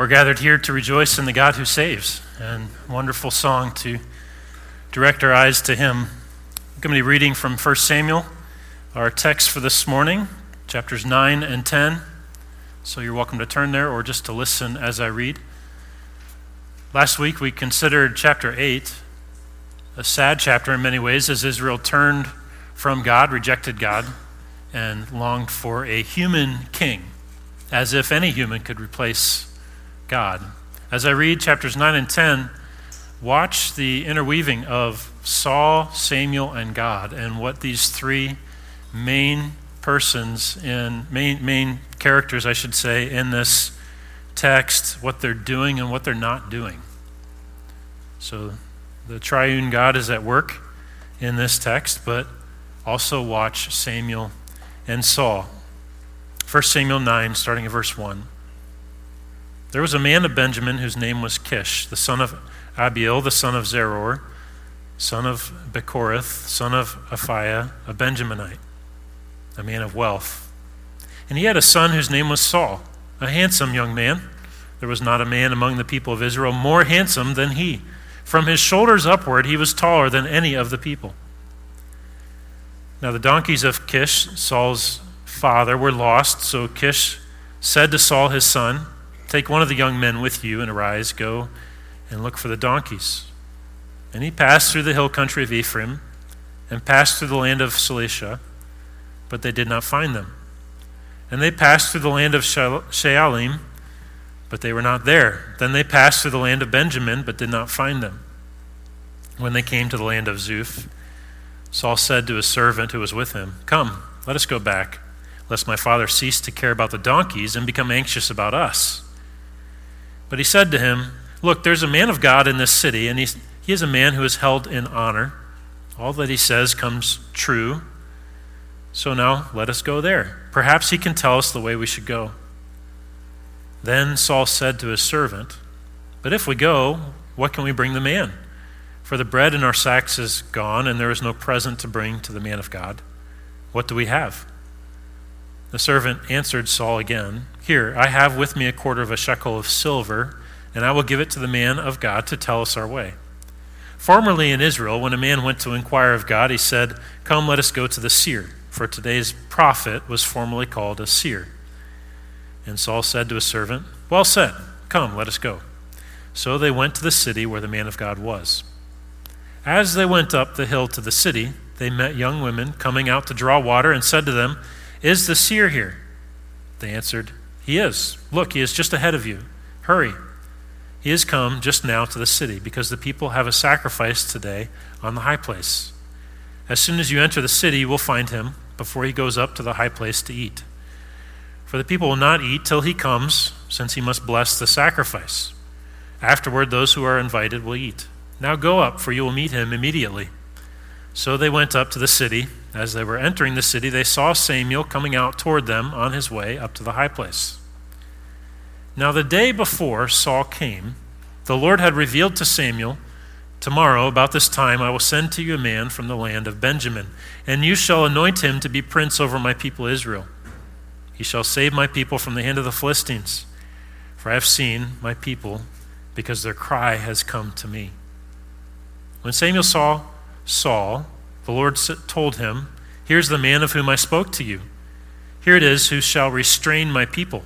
We're gathered here to rejoice in the God who saves, and wonderful song to direct our eyes to Him. I'm going to be reading from 1 Samuel, our text for this morning, chapters 9 and 10. So you're welcome to turn there or just to listen as I read. Last week we considered chapter 8, a sad chapter in many ways, as Israel turned from God, rejected God, and longed for a human king, as if any human could replace God. As I read chapters 9 and 10, watch the interweaving of Saul, Samuel, and God, and what these three main persons and main main characters, I should say, in this text, what they're doing and what they're not doing. So the triune God is at work in this text, but also watch Samuel and Saul. 1 Samuel 9, starting at verse 1. There was a man of Benjamin whose name was Kish, the son of Abiel, the son of Zeror, son of Becorath, son of Aphiah, a Benjaminite, a man of wealth. And he had a son whose name was Saul, a handsome young man. There was not a man among the people of Israel more handsome than he. From his shoulders upward, he was taller than any of the people. Now, the donkeys of Kish, Saul's father, were lost, so Kish said to Saul, his son, Take one of the young men with you and arise, go and look for the donkeys. And he passed through the hill country of Ephraim and passed through the land of Shalishah, but they did not find them. And they passed through the land of Shaalim, but they were not there. Then they passed through the land of Benjamin, but did not find them. When they came to the land of Zuph, Saul said to his servant who was with him, Come, let us go back, lest my father cease to care about the donkeys and become anxious about us. But he said to him, Look, there's a man of God in this city, and he's, he is a man who is held in honor. All that he says comes true. So now let us go there. Perhaps he can tell us the way we should go. Then Saul said to his servant, But if we go, what can we bring the man? For the bread in our sacks is gone, and there is no present to bring to the man of God. What do we have? The servant answered Saul again, Here, I have with me a quarter of a shekel of silver, and I will give it to the man of God to tell us our way. Formerly in Israel, when a man went to inquire of God, he said, Come, let us go to the seer, for today's prophet was formerly called a seer. And Saul said to his servant, Well said, come, let us go. So they went to the city where the man of God was. As they went up the hill to the city, they met young women coming out to draw water and said to them, is the seer here? They answered, He is. Look, he is just ahead of you. Hurry. He has come just now to the city because the people have a sacrifice today on the high place. As soon as you enter the city, you will find him before he goes up to the high place to eat. For the people will not eat till he comes, since he must bless the sacrifice. Afterward, those who are invited will eat. Now go up, for you will meet him immediately. So they went up to the city. As they were entering the city, they saw Samuel coming out toward them on his way up to the high place. Now, the day before Saul came, the Lord had revealed to Samuel, Tomorrow, about this time, I will send to you a man from the land of Benjamin, and you shall anoint him to be prince over my people Israel. He shall save my people from the hand of the Philistines, for I have seen my people, because their cry has come to me. When Samuel saw Saul, the Lord told him, Here's the man of whom I spoke to you. Here it is who shall restrain my people.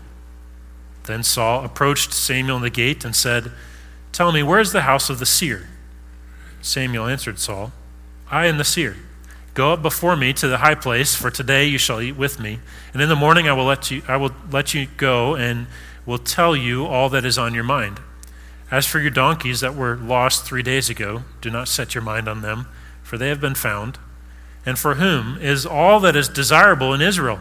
Then Saul approached Samuel in the gate and said, Tell me, where is the house of the seer? Samuel answered Saul, I am the seer. Go up before me to the high place, for today you shall eat with me, and in the morning I will let you, I will let you go and will tell you all that is on your mind. As for your donkeys that were lost three days ago, do not set your mind on them for they have been found, and for whom is all that is desirable in Israel?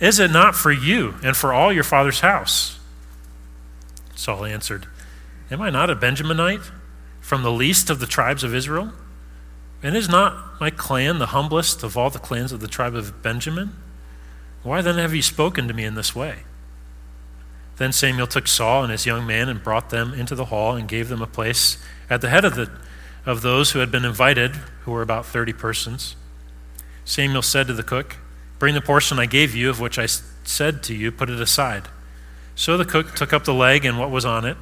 Is it not for you and for all your father's house? Saul answered, Am I not a Benjaminite from the least of the tribes of Israel? And is not my clan the humblest of all the clans of the tribe of Benjamin? Why then have you spoken to me in this way? Then Samuel took Saul and his young man and brought them into the hall and gave them a place at the head of the of those who had been invited, who were about 30 persons. Samuel said to the cook, Bring the portion I gave you, of which I said to you, put it aside. So the cook took up the leg and what was on it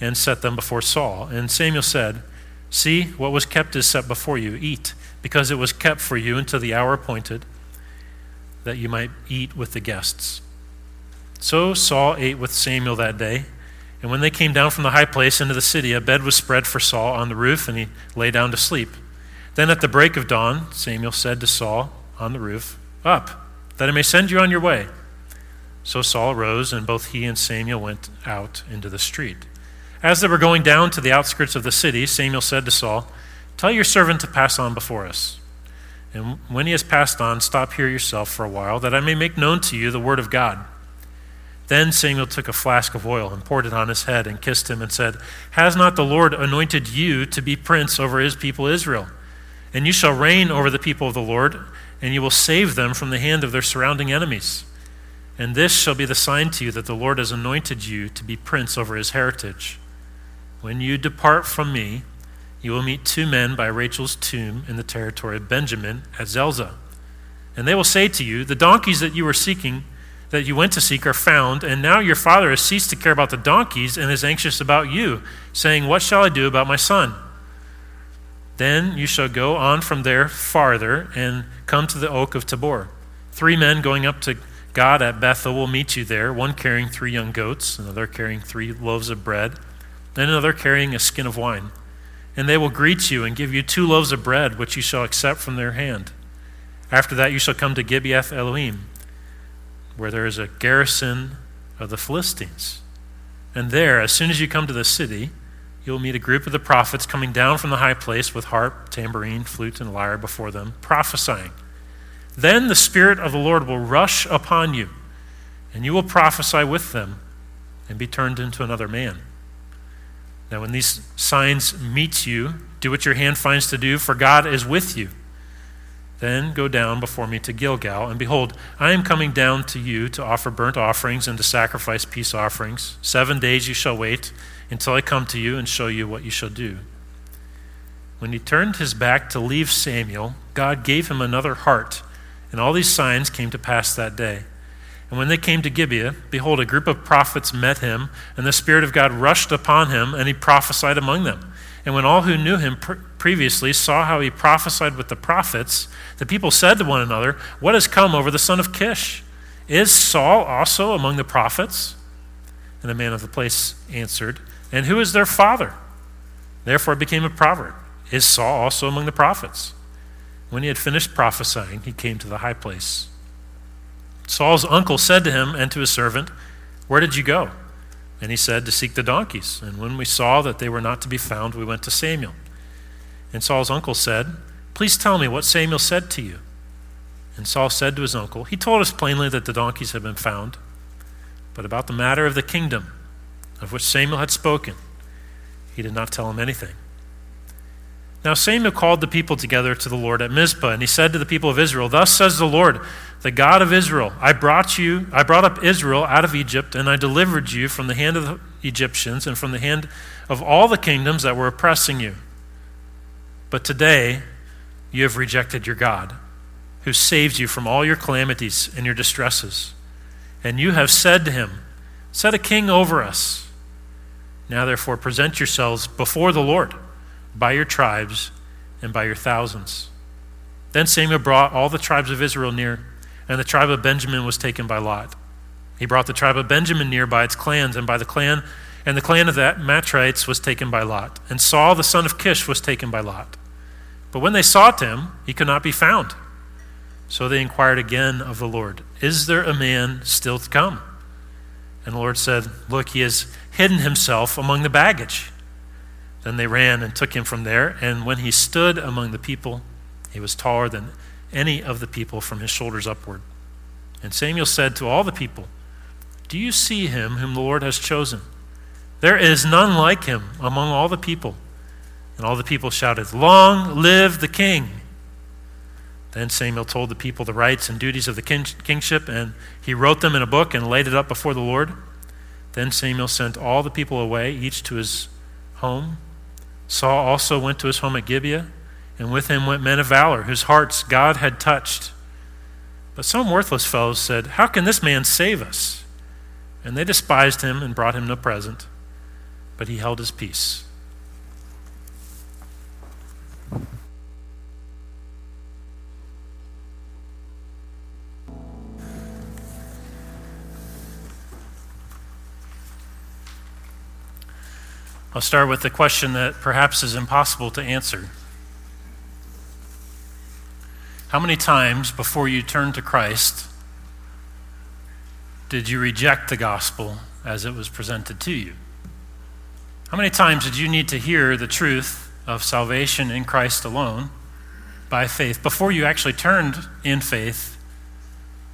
and set them before Saul. And Samuel said, See, what was kept is set before you. Eat, because it was kept for you until the hour appointed, that you might eat with the guests. So Saul ate with Samuel that day. And when they came down from the high place into the city, a bed was spread for Saul on the roof, and he lay down to sleep. Then at the break of dawn, Samuel said to Saul on the roof, Up, that I may send you on your way. So Saul rose, and both he and Samuel went out into the street. As they were going down to the outskirts of the city, Samuel said to Saul, Tell your servant to pass on before us. And when he has passed on, stop here yourself for a while, that I may make known to you the word of God. Then Samuel took a flask of oil and poured it on his head and kissed him and said, Has not the Lord anointed you to be prince over his people Israel? And you shall reign over the people of the Lord, and you will save them from the hand of their surrounding enemies. And this shall be the sign to you that the Lord has anointed you to be prince over his heritage. When you depart from me, you will meet two men by Rachel's tomb in the territory of Benjamin at Zelzah. And they will say to you, The donkeys that you were seeking, that you went to seek, are found, and now your father has ceased to care about the donkeys and is anxious about you, saying, What shall I do about my son? Then you shall go on from there farther and come to the oak of Tabor. Three men going up to God at Bethel will meet you there, one carrying three young goats, another carrying three loaves of bread and another carrying a skin of wine. And they will greet you and give you two loaves of bread, which you shall accept from their hand. After that, you shall come to Gibeath Elohim, where there is a garrison of the Philistines. And there, as soon as you come to the city, you will meet a group of the prophets coming down from the high place with harp, tambourine, flute, and lyre before them, prophesying. Then the Spirit of the Lord will rush upon you, and you will prophesy with them and be turned into another man. Now, when these signs meet you, do what your hand finds to do, for God is with you. Then go down before me to Gilgal, and behold, I am coming down to you to offer burnt offerings and to sacrifice peace offerings. Seven days you shall wait until I come to you and show you what you shall do. When he turned his back to leave Samuel, God gave him another heart, and all these signs came to pass that day. And when they came to Gibeah, behold, a group of prophets met him, and the Spirit of God rushed upon him, and he prophesied among them. And when all who knew him previously saw how he prophesied with the prophets, the people said to one another, What has come over the son of Kish? Is Saul also among the prophets? And the man of the place answered, And who is their father? Therefore it became a proverb Is Saul also among the prophets? When he had finished prophesying, he came to the high place. Saul's uncle said to him and to his servant, Where did you go? And he said, To seek the donkeys. And when we saw that they were not to be found, we went to Samuel. And Saul's uncle said, Please tell me what Samuel said to you. And Saul said to his uncle, He told us plainly that the donkeys had been found. But about the matter of the kingdom, of which Samuel had spoken, he did not tell him anything. Now Samuel called the people together to the Lord at Mizpah, and he said to the people of Israel, Thus says the Lord, the God of Israel, I brought you, I brought up Israel out of Egypt, and I delivered you from the hand of the Egyptians and from the hand of all the kingdoms that were oppressing you. But today you have rejected your God, who saved you from all your calamities and your distresses. And you have said to him, Set a king over us. Now therefore present yourselves before the Lord by your tribes and by your thousands. Then Samuel brought all the tribes of Israel near and the tribe of Benjamin was taken by Lot. He brought the tribe of Benjamin near by its clans, and by the clan, and the clan of the Matrites was taken by Lot. And Saul the son of Kish was taken by Lot. But when they sought him, he could not be found. So they inquired again of the Lord, Is there a man still to come? And the Lord said, Look, he has hidden himself among the baggage. Then they ran and took him from there, and when he stood among the people, he was taller than any of the people from his shoulders upward. And Samuel said to all the people, Do you see him whom the Lord has chosen? There is none like him among all the people. And all the people shouted, Long live the king! Then Samuel told the people the rights and duties of the kingship, and he wrote them in a book and laid it up before the Lord. Then Samuel sent all the people away, each to his home. Saul also went to his home at Gibeah and with him went men of valor, whose hearts God had touched. But some worthless fellows said, How can this man save us? And they despised him and brought him no present, but he held his peace. I'll start with the question that perhaps is impossible to answer. How many times before you turned to Christ did you reject the gospel as it was presented to you? How many times did you need to hear the truth of salvation in Christ alone by faith before you actually turned in faith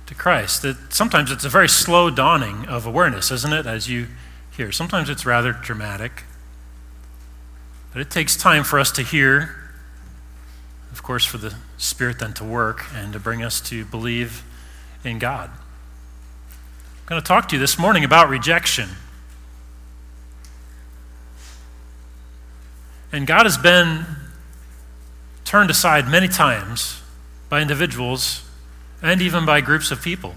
to Christ? That sometimes it's a very slow dawning of awareness, isn't it, as you hear? Sometimes it's rather dramatic. But it takes time for us to hear, of course, for the Spirit then to work and to bring us to believe in God. I'm going to talk to you this morning about rejection. And God has been turned aside many times by individuals and even by groups of people.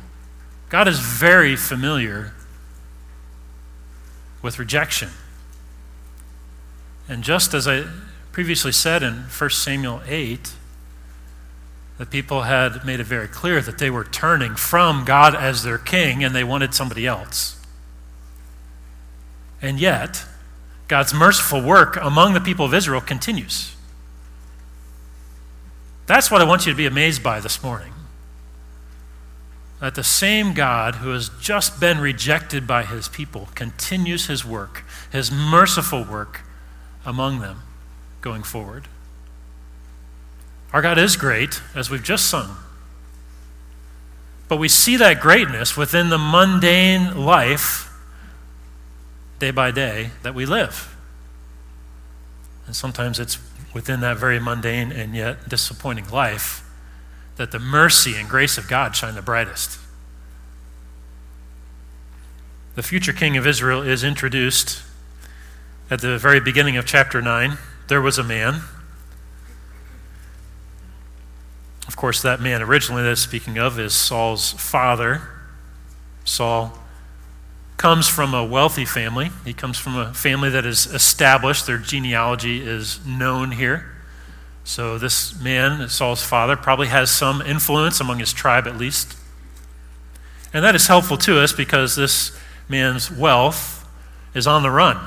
God is very familiar with rejection. And just as I previously said in 1 Samuel 8, the people had made it very clear that they were turning from God as their king and they wanted somebody else. And yet, God's merciful work among the people of Israel continues. That's what I want you to be amazed by this morning. That the same God who has just been rejected by his people continues his work, his merciful work among them going forward. Our God is great, as we've just sung. But we see that greatness within the mundane life, day by day, that we live. And sometimes it's within that very mundane and yet disappointing life that the mercy and grace of God shine the brightest. The future king of Israel is introduced at the very beginning of chapter 9, there was a man. Of course, that man originally that speaking of is Saul's father. Saul comes from a wealthy family. He comes from a family that is established. Their genealogy is known here. So, this man, Saul's father, probably has some influence among his tribe at least. And that is helpful to us because this man's wealth is on the run.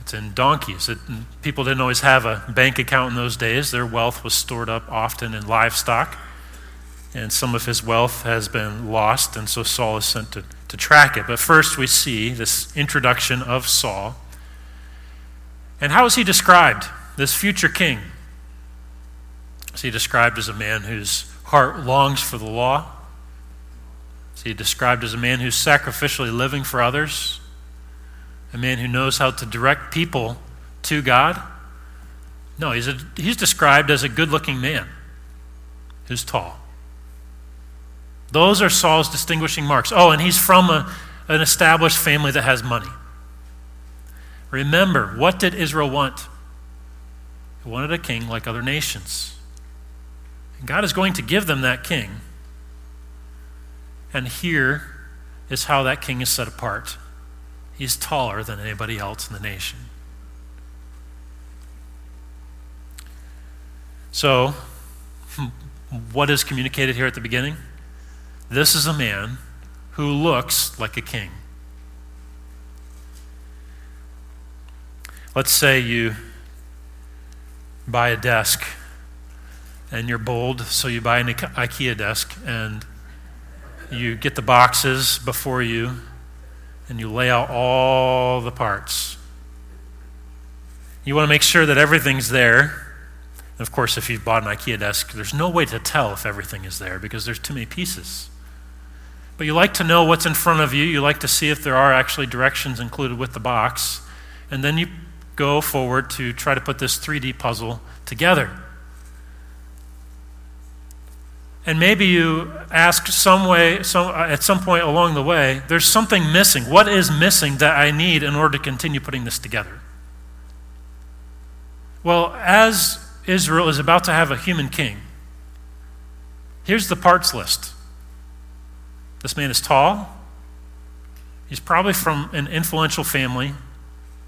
It's in donkeys. It, people didn't always have a bank account in those days. Their wealth was stored up often in livestock. And some of his wealth has been lost, and so Saul is sent to, to track it. But first, we see this introduction of Saul. And how is he described, this future king? Is he described as a man whose heart longs for the law? Is he described as a man who's sacrificially living for others? a man who knows how to direct people to God? No, he's, a, he's described as a good looking man who's tall. Those are Saul's distinguishing marks. Oh, and he's from a, an established family that has money. Remember, what did Israel want? He wanted a king like other nations. And God is going to give them that king. And here is how that king is set apart. He's taller than anybody else in the nation. So, what is communicated here at the beginning? This is a man who looks like a king. Let's say you buy a desk and you're bold, so you buy an IKEA desk and you get the boxes before you and you lay out all the parts. You want to make sure that everything's there. And of course, if you've bought an IKEA desk, there's no way to tell if everything is there because there's too many pieces. But you like to know what's in front of you. You like to see if there are actually directions included with the box. And then you go forward to try to put this 3D puzzle together. And maybe you ask some way, some, uh, at some point along the way, there's something missing. What is missing that I need in order to continue putting this together? Well, as Israel is about to have a human king, here's the parts list. This man is tall, He's probably from an influential family.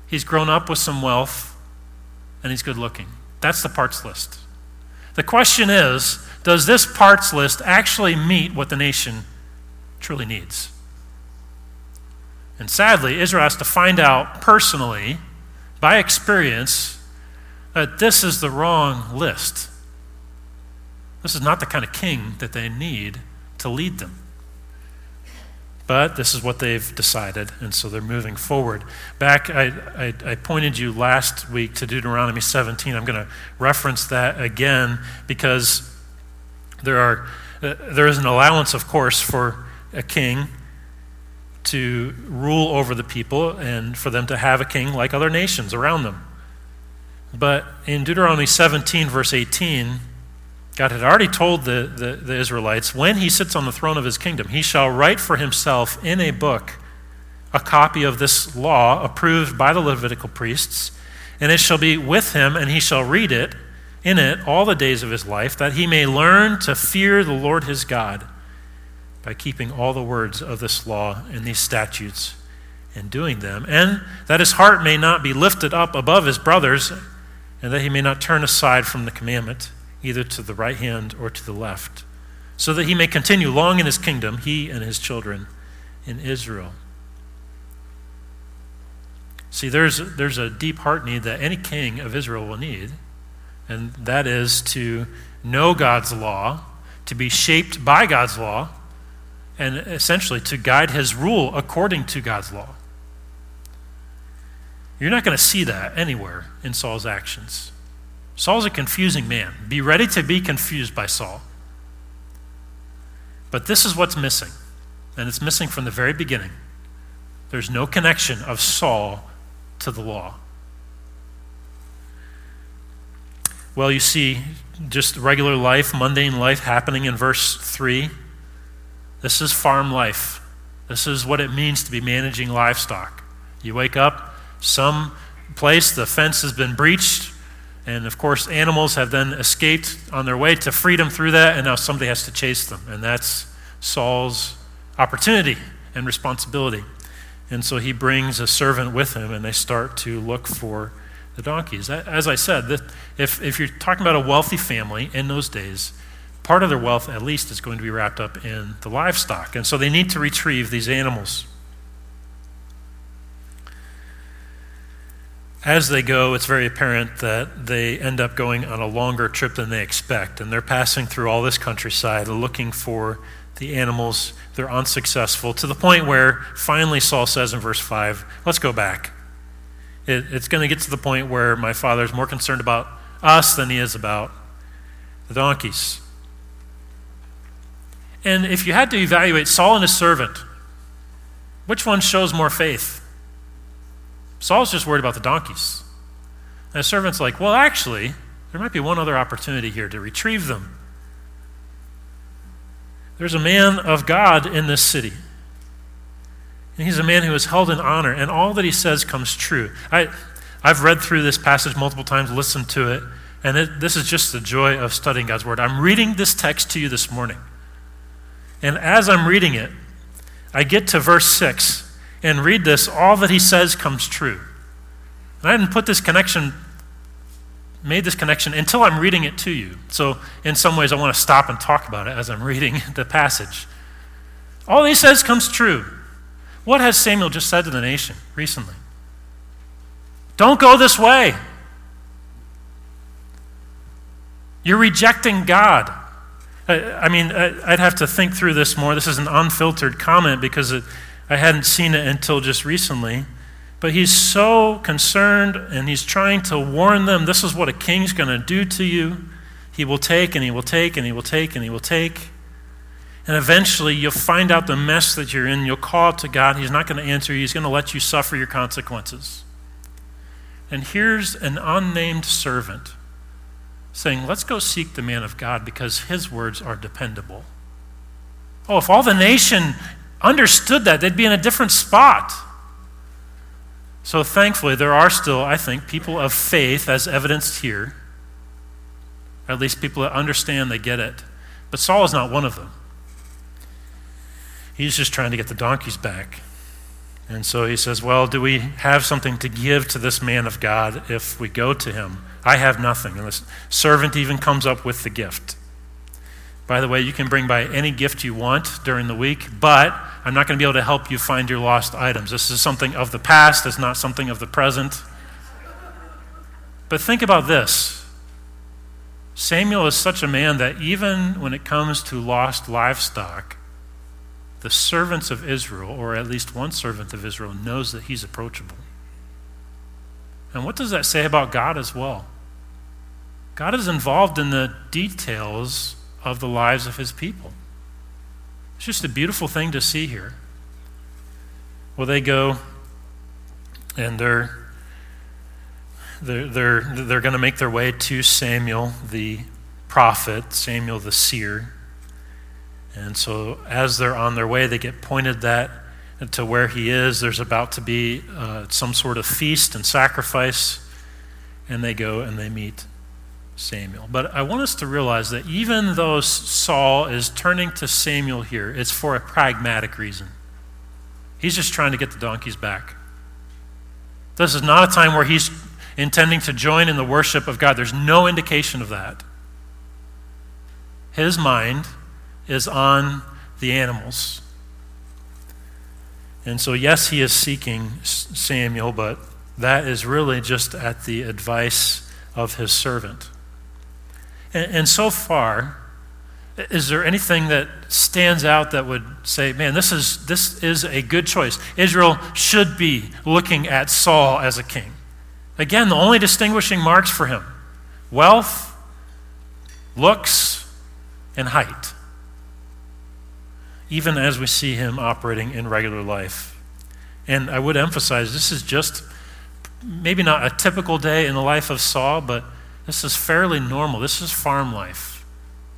He's grown up with some wealth, and he's good looking. That's the parts list. The question is does this parts list actually meet what the nation truly needs? And sadly, Israel has to find out personally, by experience, that this is the wrong list. This is not the kind of king that they need to lead them. But this is what they've decided, and so they're moving forward. Back, I, I, I, pointed you last week to Deuteronomy 17. I'm going to reference that again because there, are, uh, there is an allowance, of course, for a king to rule over the people and for them to have a king like other nations around them. But in Deuteronomy 17, verse 18, God had already told the, the, the, Israelites when he sits on the throne of his kingdom, he shall write for himself in a book a copy of this law approved by the Levitical priests, and it shall be with him, and he shall read it in it all the days of his life, that he may learn to fear the Lord his God by keeping all the words of this law and these statutes and doing them, and that his heart may not be lifted up above his brothers, and that he may not turn aside from the commandment either to the right hand or to the left, so that he may continue long in his kingdom, he and his children in Israel. See, there's, there's a deep heart need that any king of Israel will need, and that is to know God's law, to be shaped by God's law, and essentially to guide his rule according to God's law. You're not going to see that anywhere in Saul's actions. Saul's a confusing man. Be ready to be confused by Saul. But this is what's missing, and it's missing from the very beginning. There's no connection of Saul to the law. Well, you see just regular life, mundane life happening in verse 3. This is farm life. This is what it means to be managing livestock. You wake up, some place the fence has been breached, and of course, animals have then escaped on their way to freedom through that, and now somebody has to chase them. And that's Saul's opportunity and responsibility. And so he brings a servant with him, and they start to look for the donkeys. As I said, if, if you're talking about a wealthy family in those days, part of their wealth at least is going to be wrapped up in the livestock. And so they need to retrieve these animals. As they go, it's very apparent that they end up going on a longer trip than they expect. And they're passing through all this countryside looking for the animals. They're unsuccessful to the point where finally Saul says in verse 5, Let's go back. It, it's going to get to the point where my father is more concerned about us than he is about the donkeys. And if you had to evaluate Saul and his servant, which one shows more faith? Saul's just worried about the donkeys. And the servant's like, well, actually, there might be one other opportunity here to retrieve them. There's a man of God in this city. And he's a man who is held in honor, and all that he says comes true. I, I've read through this passage multiple times, listened to it, and it, this is just the joy of studying God's Word. I'm reading this text to you this morning. And as I'm reading it, I get to verse 6, and read this, all that he says comes true. And I didn't put this connection, made this connection until I'm reading it to you. So, in some ways, I want to stop and talk about it as I'm reading the passage. All he says comes true. What has Samuel just said to the nation recently? Don't go this way. You're rejecting God. I, mean, I'd have to think through this more. This is an unfiltered comment because it, I hadn't seen it until just recently. But he's so concerned and he's trying to warn them this is what a king's going to do to you. He will take and he will take and he will take and he will take. And eventually you'll find out the mess that you're in. You'll call to God. He's not going to answer you, He's going to let you suffer your consequences. And here's an unnamed servant saying, Let's go seek the man of God because his words are dependable. Oh, if all the nation understood that, they'd be in a different spot. So thankfully, there are still, I think, people of faith, as evidenced here. At least people that understand, they get it. But Saul is not one of them. He's just trying to get the donkeys back. And so he says, Well, do we have something to give to this man of God if we go to him? I have nothing. And the servant even comes up with the gift. By the way, you can bring by any gift you want during the week, but I'm not going to be able to help you find your lost items. This is something of the past, it's not something of the present. But think about this Samuel is such a man that even when it comes to lost livestock, the servants of Israel, or at least one servant of Israel, knows that he's approachable. And what does that say about God as well? God is involved in the details of the lives of his people. It's just a beautiful thing to see here. Well, they go and they're they're, they're, they're going to make their way to Samuel the prophet, Samuel the seer. And so, as they're on their way, they get pointed that to where he is. There's about to be uh, some sort of feast and sacrifice, and they go and they meet Samuel. But I want us to realize that even though Saul is turning to Samuel here, it's for a pragmatic reason. He's just trying to get the donkeys back. This is not a time where he's intending to join in the worship of God. There's no indication of that. His mind is on the animals. And so, yes, he is seeking Samuel, but that is really just at the advice of his servant. And, and, so far, is there anything that stands out that would say, man, this is, this is a good choice? Israel should be looking at Saul as a king. Again, the only distinguishing marks for him wealth, looks, and height even as we see him operating in regular life. And I would emphasize this is just maybe not a typical day in the life of Saul, but this is fairly normal. This is farm life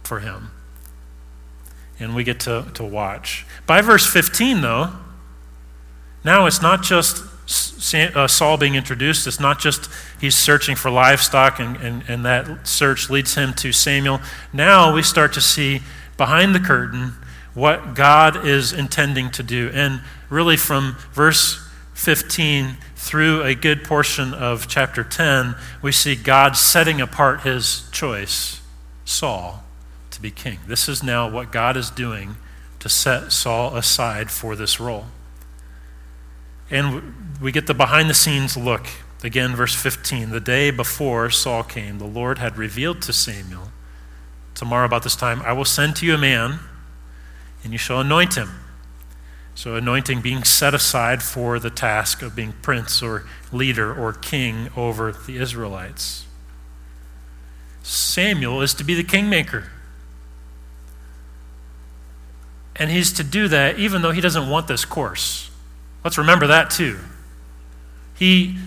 for him. And we get to, to watch. By verse 15, though, now it's not just uh, Saul being introduced. It's not just he's searching for livestock and, and, and that search leads him to Samuel. Now we start to see behind the curtain what God is intending to do. And really, from verse 15 through a good portion of chapter 10, we see God setting apart his choice, Saul, to be king. This is now what God is doing to set Saul aside for this role. And we get the behind the scenes look. Again, verse 15. The day before Saul came, the Lord had revealed to Samuel, Tomorrow, about this time, I will send to you a man and you shall anoint him. So, anointing being set aside for the task of being prince or leader or king over the Israelites. Samuel is to be the kingmaker. And he's to do that even though he doesn't want this course. Let's remember that too. He,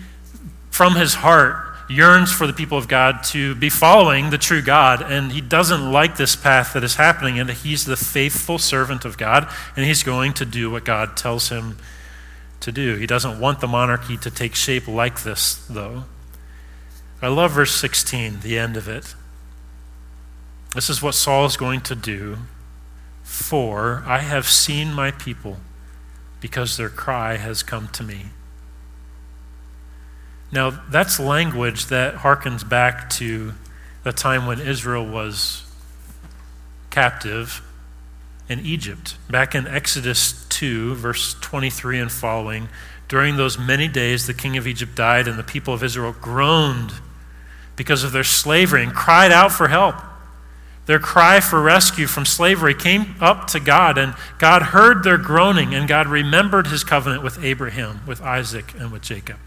from his heart, yearns for the people of God to be following the true God, and he doesn't like this path that is happening, and he's the faithful servant of God, and he's going to do what God tells him to do. He doesn't want the monarchy to take shape like this, though. I love verse 16, the end of it. This is what Saul is going to do. For I have seen my people because their cry has come to me. Now, that's language that harkens back to the time when Israel was captive in Egypt. Back in Exodus 2, verse 23 and following, during those many days the king of Egypt died, and the people of Israel groaned because of their slavery and cried out for help. Their cry for rescue from slavery came up to God, and God heard their groaning, and God remembered his covenant with Abraham, with Isaac, and with Jacob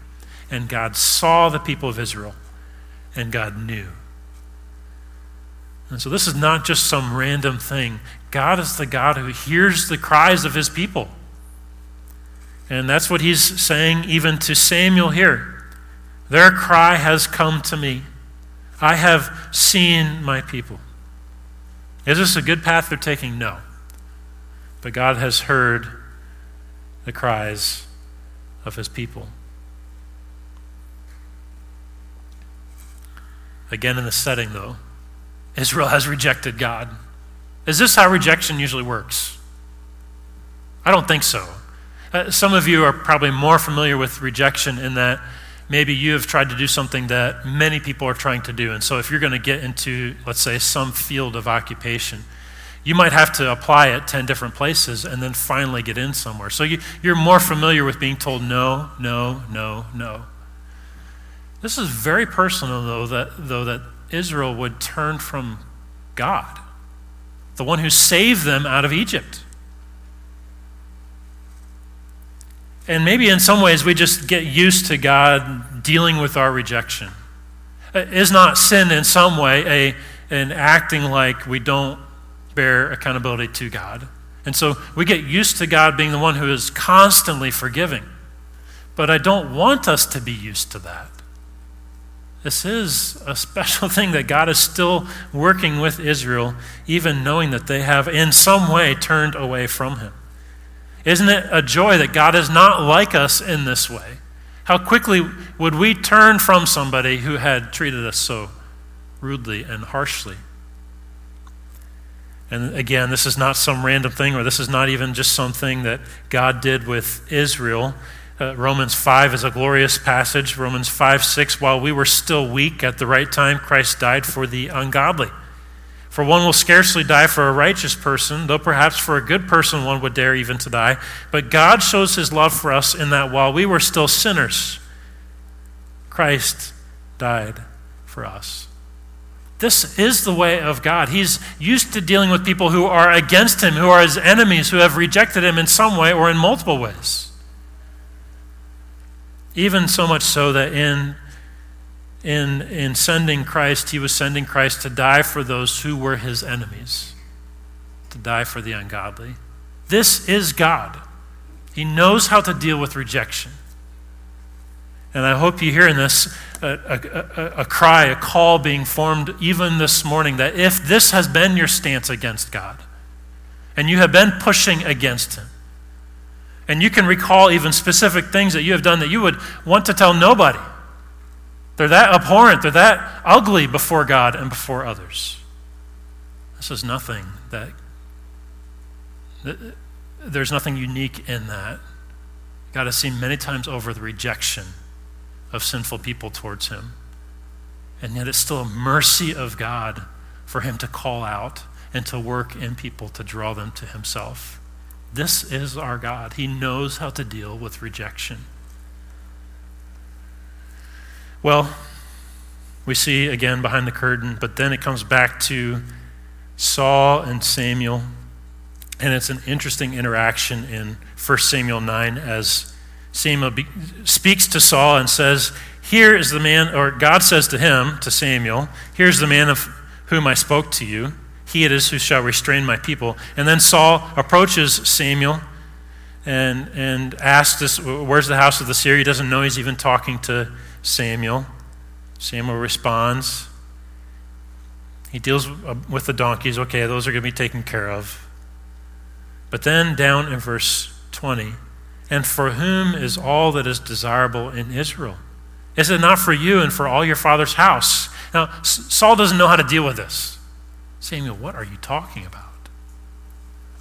and God saw the people of Israel, and God knew. And so this is not just some random thing. God is the God who hears the cries of his people. And that's what he's saying even to Samuel here. Their cry has come to me. I have seen my people. Is this a good path they're taking? No. But God has heard the cries of his people. Again, in the setting, though, Israel has rejected God. Is this how rejection usually works? I don't think so. Uh, some of you are probably more familiar with rejection in that maybe you have tried to do something that many people are trying to do. And so if you're going to get into, let's say, some field of occupation, you might have to apply at 10 different places and then finally get in somewhere. So you, you're more familiar with being told no, no, no, no. This is very personal, though, that, though, that Israel would turn from God, the one who saved them out of Egypt. And maybe in some ways we just get used to God dealing with our rejection. Uh, is not sin in some way a, an acting like we don't bear accountability to God? And so we get used to God being the one who is constantly forgiving. But I don't want us to be used to that. This is a special thing that God is still working with Israel, even knowing that they have in some way turned away from Him. Isn't it a joy that God is not like us in this way? How quickly would we turn from somebody who had treated us so rudely and harshly? And again, this is not some random thing, or this is not even just something that God did with Israel. Uh, Romans 5 is a glorious passage. Romans 5 6, while we were still weak at the right time, Christ died for the ungodly. For one will scarcely die for a righteous person, though perhaps for a good person one would dare even to die. But God shows his love for us in that while we were still sinners, Christ died for us. This is the way of God. He's used to dealing with people who are against him, who are his enemies, who have rejected him in some way or in multiple ways. Even so much so that in in, in sending Christ, he was sending Christ to die for those who were his enemies, to die for the ungodly. This is God. He knows how to deal with rejection. And I hope you hear in this a, a, a, cry, a call being formed even this morning that if this has been your stance against God, and you have been pushing against Him, and you can recall even specific things that you have done that you would want to tell nobody, they're that abhorrent, they're that ugly before God and before others. This is nothing that, there's nothing unique in that. God has seen many times over the rejection of sinful people towards him. And yet it's still a mercy of God for him to call out and to work in people to draw them to himself. This is our God. He knows how to deal with rejection. Well, we see again behind the curtain, but then it comes back to Saul and Samuel. And it's an interesting interaction in 1 Samuel 9 as Samuel be- speaks to Saul and says, Here is the man, or God says to him, to Samuel, Here's the man of whom I spoke to you. He it is who shall restrain my people. And then Saul approaches Samuel and, and asks this, Where's the house of the seer? He doesn't know he's even talking to Samuel. Samuel responds. He deals with the donkeys. Okay, those are going to be taken care of. But then down in verse 20, and for whom is all that is desirable in Israel? Is it not for you and for all your father's house? Now, Saul doesn't know how to deal with this. Samuel, what are you talking about?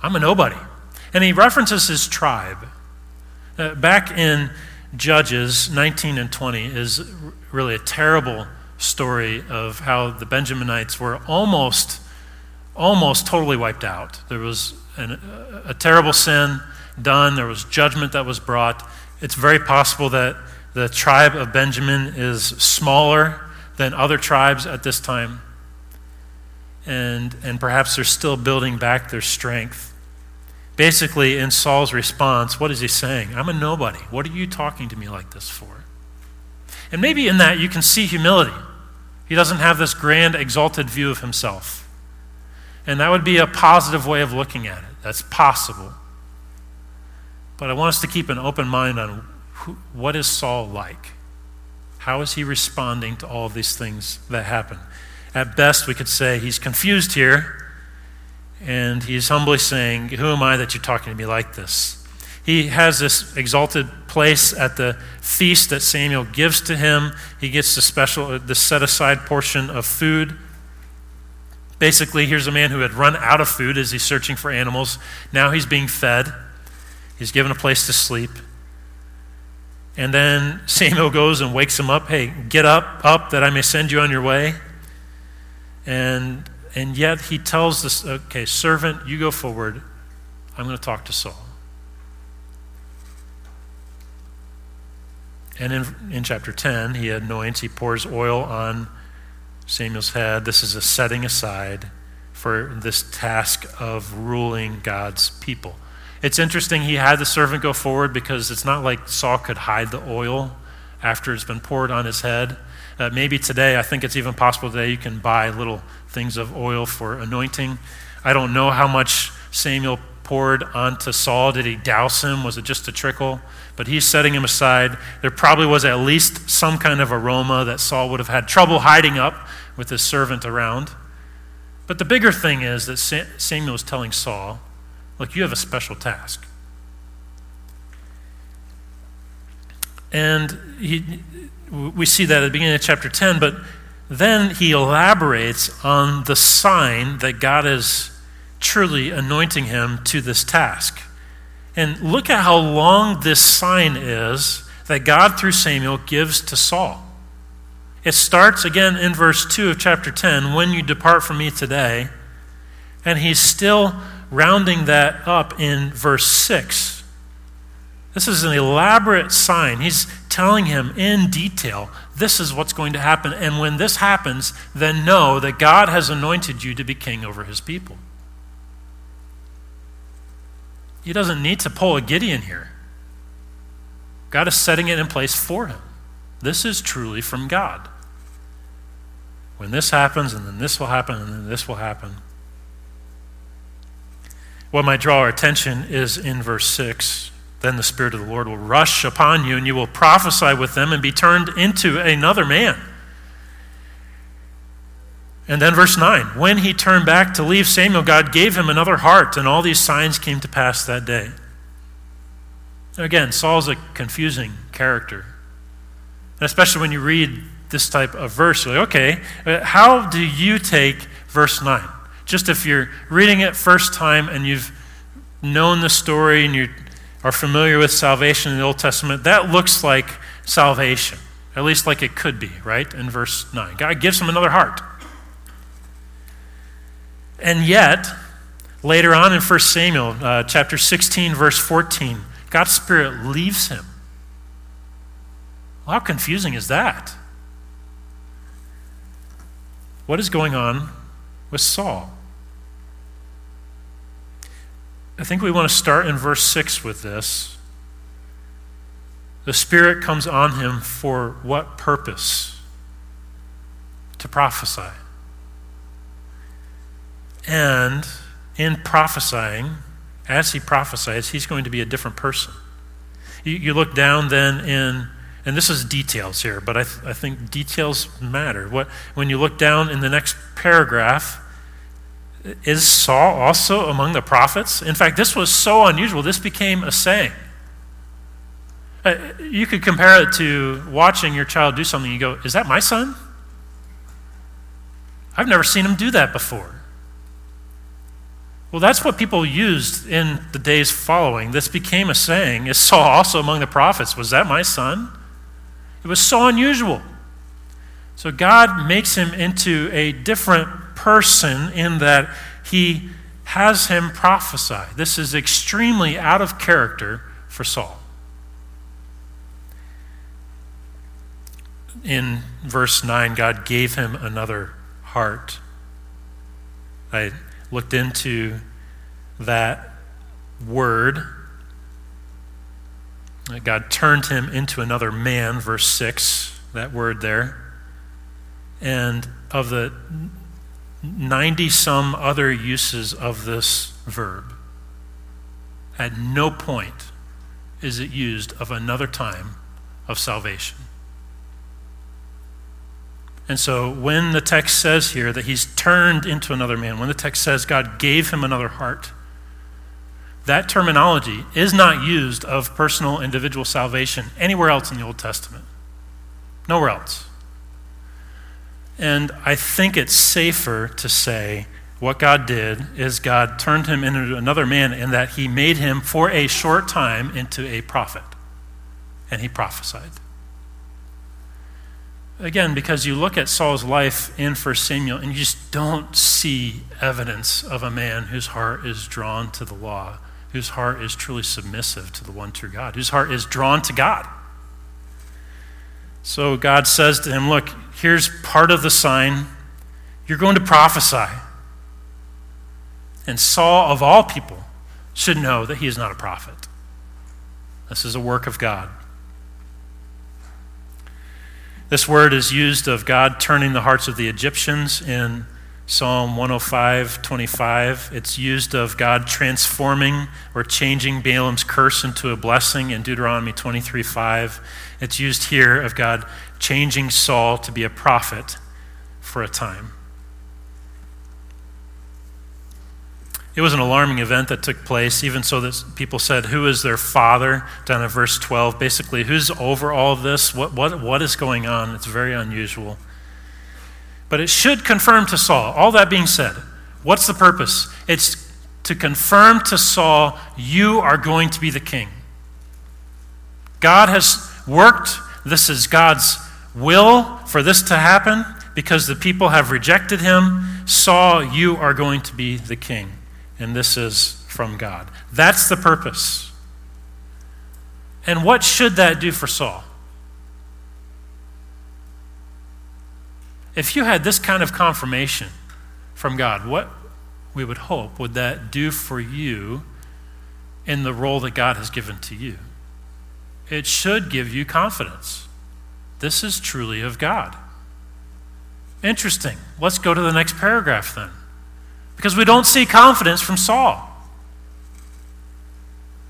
I'm a nobody. And he references his tribe. Uh, back in Judges 19 and 20 is really a terrible story of how the Benjaminites were almost, almost totally wiped out. There was an, a terrible sin done, there was judgment that was brought. It's very possible that the tribe of Benjamin is smaller than other tribes at this time. And, and perhaps they're still building back their strength. Basically, in Saul's response, what is he saying? I'm a nobody. What are you talking to me like this for? And maybe in that you can see humility. He doesn't have this grand, exalted view of himself. And that would be a positive way of looking at it. That's possible. But I want us to keep an open mind on who, what is Saul like? How is he responding to all these things that happen? At best, we could say he's confused here and he's humbly saying, Who am I that you're talking to me like this? He has this exalted place at the feast that Samuel gives to him. He gets the special, uh, the set aside portion of food. Basically, here's a man who had run out of food as he's searching for animals. Now he's being fed. He's given a place to sleep. And then Samuel goes and wakes him up. Hey, get up, up, that I may send you on your way. And, and yet he tells this, okay, servant, you go forward. I'm going to talk to Saul. And in, in chapter 10, he anoints, he pours oil on Samuel's head. This is a setting aside for this task of ruling God's people. It's interesting he had the servant go forward because it's not like Saul could hide the oil after it's been poured on his head. Uh, maybe today, I think it's even possible today you can buy little things of oil for anointing. I don't know how much Samuel poured onto Saul. Did he douse him? Was it just a trickle? But he's setting him aside. There probably was at least some kind of aroma that Saul would have had trouble hiding up with his servant around. But the bigger thing is that Samuel is telling Saul, Look, you have a special task. And he, we see that at the beginning of chapter 10, but then he elaborates on the sign that God is truly anointing him to this task. And look at how long this sign is that God, through Samuel, gives to Saul. It starts again in verse 2 of chapter 10 when you depart from me today. And he's still rounding that up in verse 6. This is an elaborate sign. He's telling him in detail this is what's going to happen. And when this happens, then know that God has anointed you to be king over his people. He doesn't need to pull a Gideon here. God is setting it in place for him. This is truly from God. When this happens, and then this will happen, and then this will happen, what might draw our attention is in verse 6. Then the Spirit of the Lord will rush upon you, and you will prophesy with them and be turned into another man. And then verse 9 When he turned back to leave Samuel, God gave him another heart, and all these signs came to pass that day. Again, Saul's a confusing character. especially when you read this type of verse, you're like, okay, uh, how do you take verse 9? Just if you're reading it first time and you've known the story and you are familiar with salvation in the Old Testament, that looks like salvation, at least like it could be, right? In verse 9. God gives him another heart. And yet, later on in 1 Samuel, uh, chapter 16, verse 14, God's Spirit leaves him. Well, how confusing is that? What is going on with Saul. I think we want to start in verse 6 with this. The Spirit comes on him for what purpose? To prophesy. And in prophesying, as he prophesies, he's going to be a different person. You, you look down then in and this is details here, but I, th- I think details matter. What, when you look down in the next paragraph, is Saul also among the prophets? In fact, this was so unusual, this became a saying. Uh, you could compare it to watching your child do something. You go, Is that my son? I've never seen him do that before. Well, that's what people used in the days following. This became a saying. Is Saul also among the prophets? Was that my son? It was so unusual. So God makes him into a different person in that he has him prophesy. This is extremely out of character for Saul. In verse 9, God gave him another heart. I looked into that word God turned him into another man, verse 6, that word there. And of the 90 some other uses of this verb, at no point is it used of another time of salvation. And so when the text says here that he's turned into another man, when the text says God gave him another heart, that terminology is not used of personal individual salvation anywhere else in the Old Testament. Nowhere else. And I think it's safer to say what God did is God turned him into another man in that he made him for a short time into a prophet. And he prophesied. Again, because you look at Saul's life in 1 Samuel and you just don't see evidence of a man whose heart is drawn to the law, whose heart is truly submissive to the one true God, whose heart is drawn to God. So God says to him, Look, here's part of the sign. You're going to prophesy. And Saul, of all people, should know that he is not a prophet. This is a work of God. This word is used of God turning the hearts of the Egyptians in Psalm 105 25. It's used of God transforming or changing Balaam's curse into a blessing in Deuteronomy 23 5. It's used here of God changing Saul to be a prophet for a time. It was an alarming event that took place, even so that people said, Who is their father? down in verse 12. Basically, who's over all this? What, what, what is going on? It's very unusual. But it should confirm to Saul, all that being said, what's the purpose? It's to confirm to Saul, You are going to be the king. God has worked, this is God's will for this to happen because the people have rejected him. Saul, you are going to be the king and this is from God. That's the purpose. And what should that do for Saul? If you had this kind of confirmation from God, what we would hope would that do for you in the role that God has given to you? It should give you confidence. This is truly of God. Interesting. Let's go to the next paragraph then because we don't see confidence from Saul.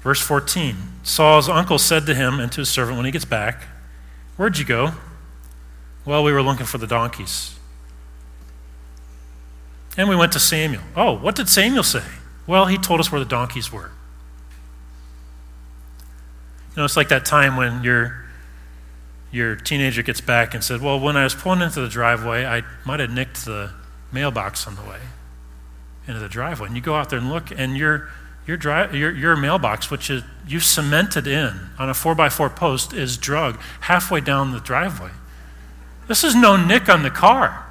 Verse 14 Saul's uncle said to him and to his servant when he gets back, Where'd you go? Well, we were looking for the donkeys. And we went to Samuel. Oh, what did Samuel say? Well, he told us where the donkeys were. You know, it's like that time when your, your teenager gets back and said, Well, when I was pulling into the driveway, I might have nicked the mailbox on the way into the driveway. And you go out there and look, and your, your, dri- your, your mailbox, which is, you cemented in on a 4x4 post, is drug halfway down the driveway. This is no nick on the car.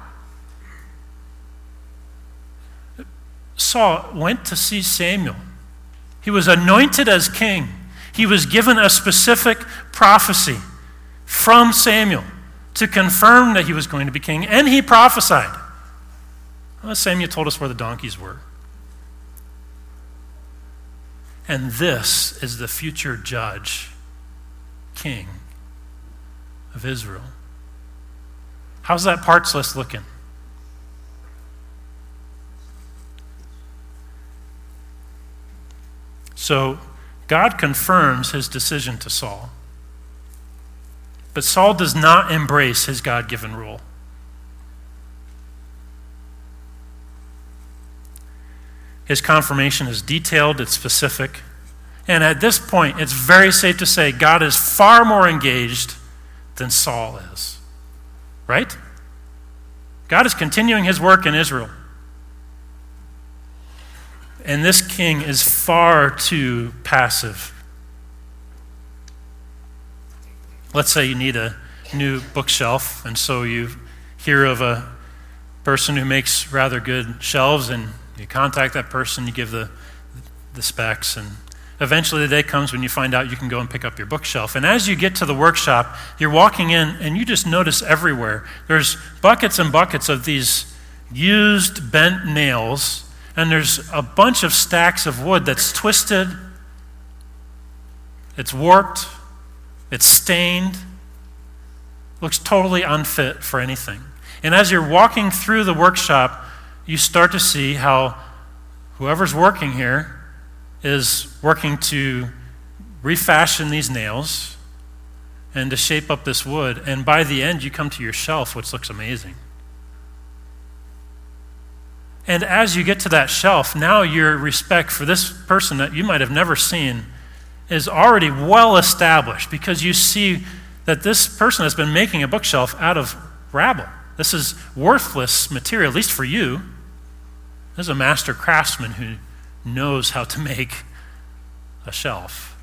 Saul went to see Samuel. He was anointed as king. He was given a specific prophecy from Samuel to confirm that he was going to be king, and he prophesied. Well, Samuel told us where the donkeys were. And this is the future judge, king of Israel. How's that parts list looking? So, God confirms his decision to Saul. But Saul does not embrace his God given rule. His confirmation is detailed, it's specific. And at this point, it's very safe to say God is far more engaged than Saul is. Right? God is continuing his work in Israel. And this king is far too passive. Let's say you need a new bookshelf, and so you hear of a person who makes rather good shelves, and you contact that person, you give the, the specs, and eventually the day comes when you find out you can go and pick up your bookshelf. And as you get to the workshop, you're walking in and you just notice everywhere there's buckets and buckets of these used bent nails, and there's a bunch of stacks of wood that's twisted, it's warped, it's stained, looks totally unfit for anything. And as you're walking through the workshop, you start to see how whoever's working here is working to refashion these nails and to shape up this wood. And by the end, you come to your shelf, which looks amazing. And as you get to that shelf, now your respect for this person that you might have never seen is already well established because you see that this person has been making a bookshelf out of rabble. This is worthless material, at least for you. This is a master craftsman who knows how to make a shelf.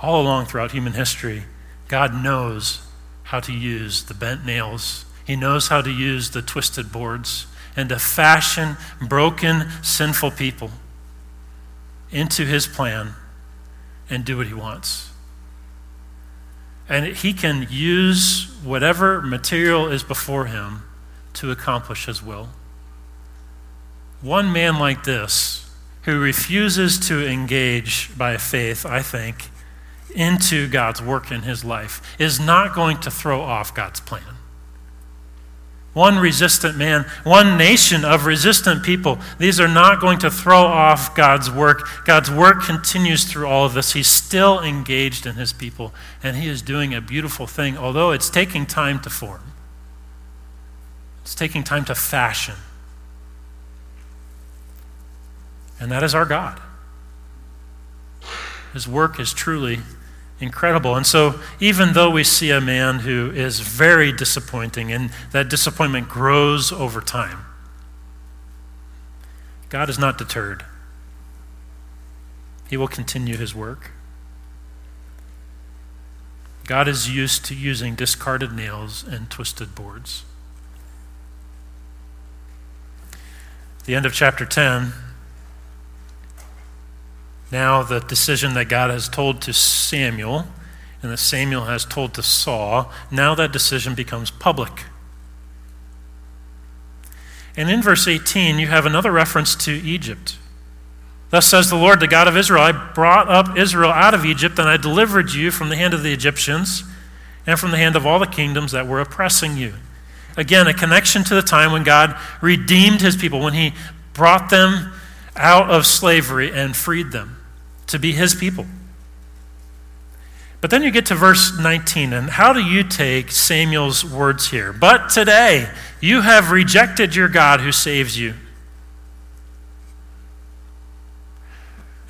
All along throughout human history, God knows how to use the bent nails, He knows how to use the twisted boards and to fashion broken, sinful people into His plan and do what He wants. And He can use whatever material is before Him to accomplish His will. One man like this, who refuses to engage by faith, I think, into God's work in his life, is not going to throw off God's plan. One resistant man, one nation of resistant people, these are not going to throw off God's work. God's work continues through all of this. He's still engaged in his people, and he is doing a beautiful thing, although it's taking time to form. It's taking time to fashion. And that is our God. His work is truly incredible. And so, even though we see a man who is very disappointing, and that disappointment grows over time, God is not deterred. He will continue his work. God is used to using discarded nails and twisted boards. the end of chapter 10, now, the decision that God has told to Samuel and that Samuel has told to Saul, now that decision becomes public. And in verse 18, you have another reference to Egypt. Thus says the Lord, the God of Israel I brought up Israel out of Egypt, and I delivered you from the hand of the Egyptians and from the hand of all the kingdoms that were oppressing you. Again, a connection to the time when God redeemed his people, when he brought them out of slavery and freed them to be his people. But then you get to verse 19, and how do you take Samuel's words here? But today you have rejected your God who saves you.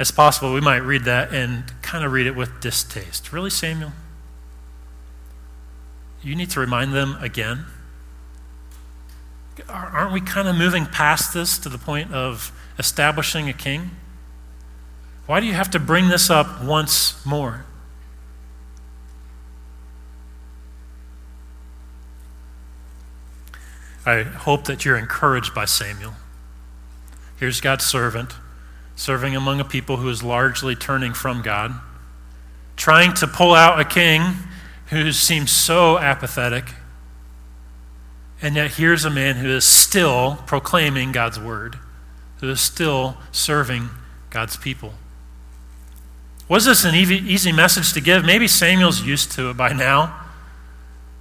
It's possible we might read that and kind of read it with distaste. Really, Samuel? You need to remind them again. Aren't we kind of moving past this to the point of establishing a king? Why do you have to bring this up once more? I hope that you're encouraged by Samuel. Here's God's servant, serving among a people who is largely turning from God, trying to pull out a king who seems so apathetic. And yet, here's a man who is still proclaiming God's word, who is still serving God's people. Was this an easy message to give? Maybe Samuel's used to it by now.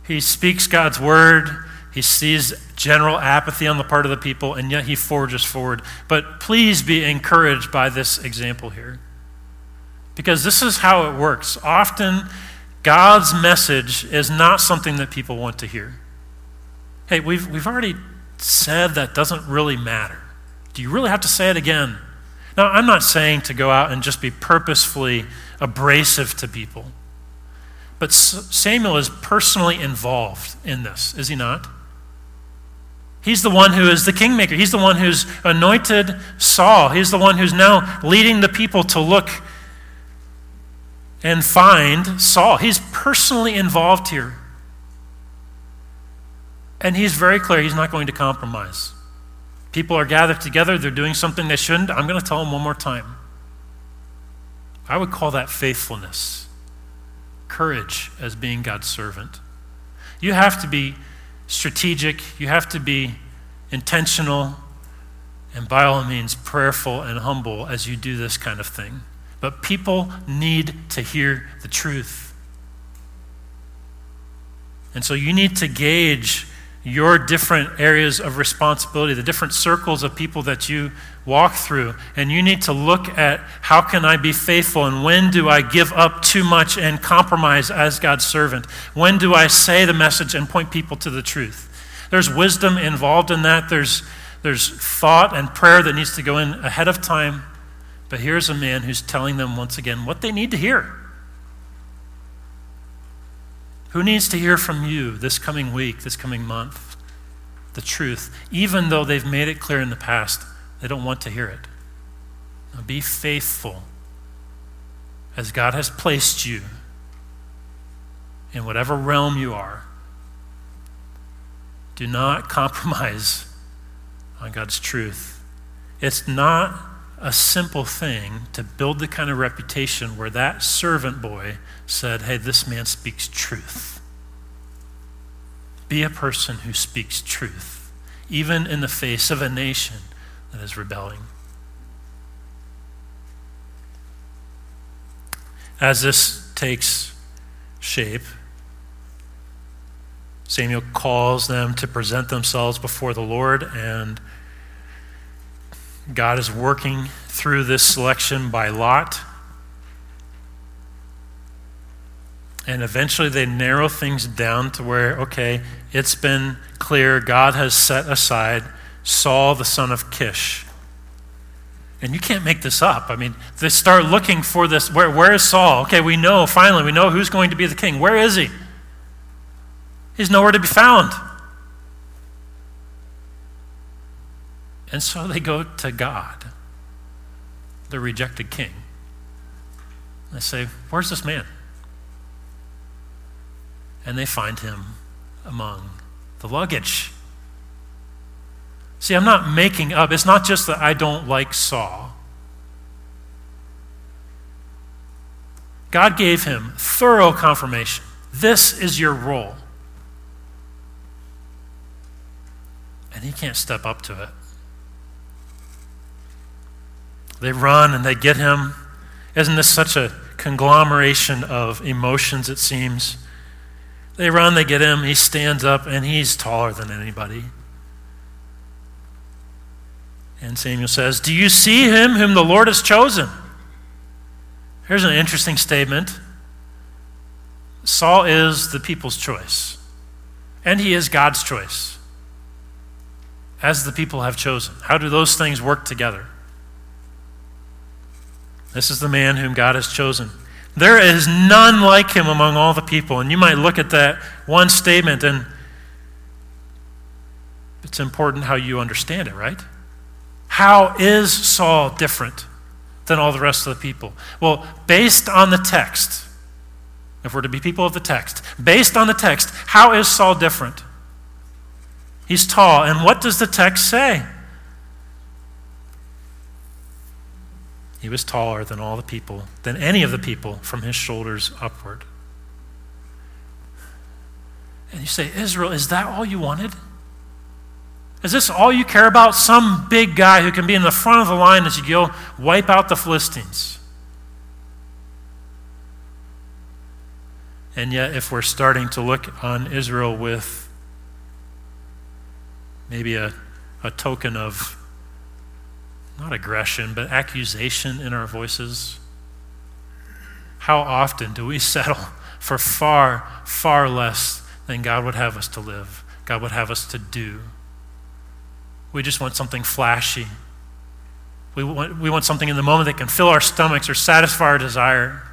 He speaks God's word. He sees general apathy on the part of the people, and yet he forges forward. But please be encouraged by this example here. Because this is how it works. Often, God's message is not something that people want to hear. Hey, we've, we've already said that doesn't really matter. Do you really have to say it again? Now, I'm not saying to go out and just be purposefully abrasive to people, but Samuel is personally involved in this, is he not? He's the one who is the kingmaker. He's the one who's anointed Saul. He's the one who's now leading the people to look and find Saul. He's personally involved here. And he's very clear he's not going to compromise. People are gathered together, they're doing something they shouldn't. I'm going to tell them one more time. I would call that faithfulness, courage as being God's servant. You have to be strategic, you have to be intentional, and by all means, prayerful and humble as you do this kind of thing. But people need to hear the truth. And so you need to gauge your different areas of responsibility, the different circles of people that you walk through. And you need to look at how can I be faithful and when do I give up too much and compromise as God's servant? When do I say the message and point people to the truth? There's wisdom involved in that. There's, there's thought and prayer that needs to go in ahead of time. But here's a man who's telling them once again what they need to hear. Who needs to hear from you this coming week, this coming month? the truth, even though they've made it clear in the past they don't want to hear it. Now be faithful as God has placed you in whatever realm you are. Do not compromise on God's truth. It's not a simple thing to build the kind of reputation where that servant boy said, Hey, this man speaks truth. Be a person who speaks truth, even in the face of a nation that is rebelling. As this takes shape, Samuel calls them to present themselves before the Lord, and God is working through this selection by lot. And eventually they narrow things down to where, okay, it's been clear God has set aside Saul, the son of Kish. And you can't make this up. I mean, they start looking for this. Where, where is Saul? Okay, we know, finally, we know who's going to be the king. Where is he? He's nowhere to be found. And so they go to God, the rejected king. They say, Where's this man? And they find him among the luggage. See, I'm not making up. It's not just that I don't like Saul. God gave him thorough confirmation. This is your role. And he can't step up to it. They run and they get him. Isn't this such a conglomeration of emotions, it seems? They run, they get him, he stands up, and he's taller than anybody. And Samuel says, Do you see him whom the Lord has chosen? Here's an interesting statement Saul is the people's choice, and he is God's choice, as the people have chosen. How do those things work together? This is the man whom God has chosen. There is none like him among all the people. And you might look at that one statement, and it's important how you understand it, right? How is Saul different than all the rest of the people? Well, based on the text, if we're to be people of the text, based on the text, how is Saul different? He's tall. And what does the text say? He was taller than all the people, than any of the people from his shoulders upward. And you say, Israel, is that all you wanted? Is this all you care about? Some big guy who can be in the front of the line as you go wipe out the Philistines. And yet, if we're starting to look on Israel with maybe a, a token of not aggression, but accusation in our voices? How often do we settle for far, far less than God would have us to live, God would have us to do? We just want something flashy. We want, we want something in the moment that can fill our stomachs or satisfy our desire.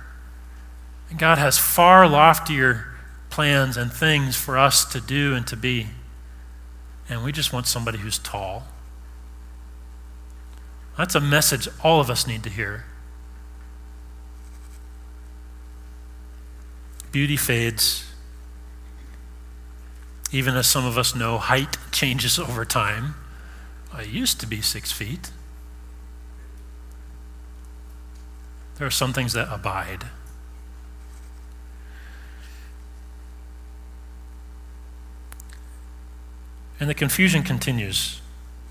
And God has far loftier plans and things for us to do and to be. And we just want somebody who's tall that's a message all of us need to hear. Beauty fades. Even as some of us know, height changes over time. I used to be six feet. There are some things that abide. And the confusion continues.